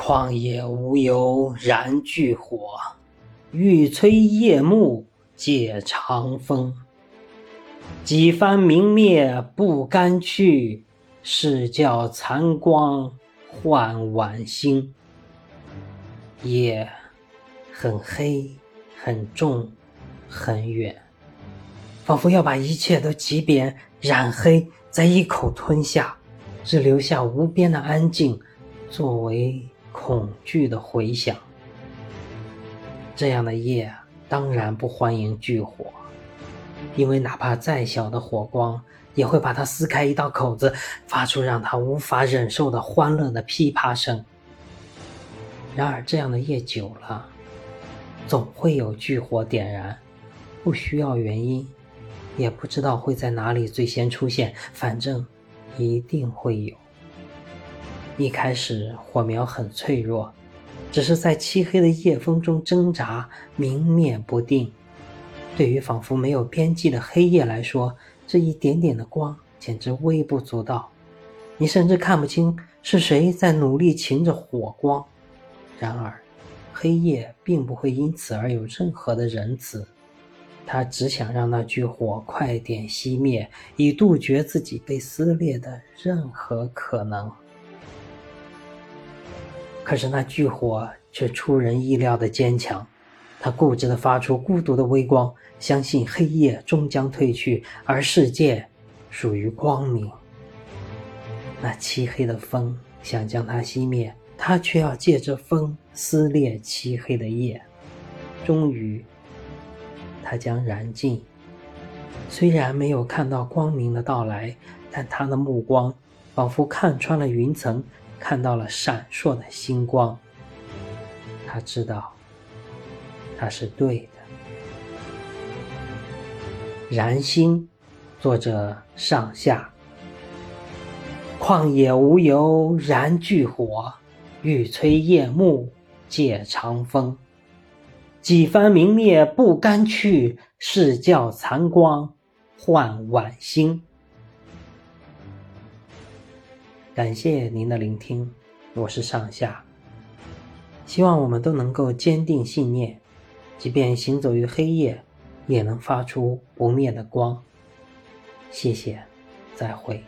旷野无由燃炬火，欲摧夜幕借长风。几番明灭不甘去，是教残光换晚星。夜很黑，很重，很远，仿佛要把一切都挤扁、染黑，再一口吞下，只留下无边的安静，作为恐惧的回响。这样的夜当然不欢迎炬火，因为哪怕再小的火光，也会把它撕开一道口子，发出让它无法忍受的欢乐的噼啪声。然而，这样的夜久了，总会有炬火点燃，不需要原因，也不知道会在哪里最先出现，反正一定会有。一开始，火苗很脆弱，只是在漆黑的夜风中挣扎，明灭不定。对于仿佛没有边际的黑夜来说，这一点点的光简直微不足道，你甚至看不清是谁在努力擎着火光。然而，黑夜并不会因此而有任何的仁慈，他只想让那炬火快点熄灭，以杜绝自己被撕裂的任何可能。可是那炬火却出人意料的坚强，它固执地发出孤独的微光，相信黑夜终将退去，而世界属于光明。那漆黑的风想将它熄灭。他却要借着风撕裂漆黑的夜，终于，他将燃尽。虽然没有看到光明的到来，但他的目光仿佛看穿了云层，看到了闪烁的星光。他知道，他是对的。燃星，作者上下。旷野无由燃炬火。欲摧夜幕借长风，几番明灭不甘去，是教残光换晚星。感谢您的聆听，我是上下。希望我们都能够坚定信念，即便行走于黑夜，也能发出不灭的光。谢谢，再会。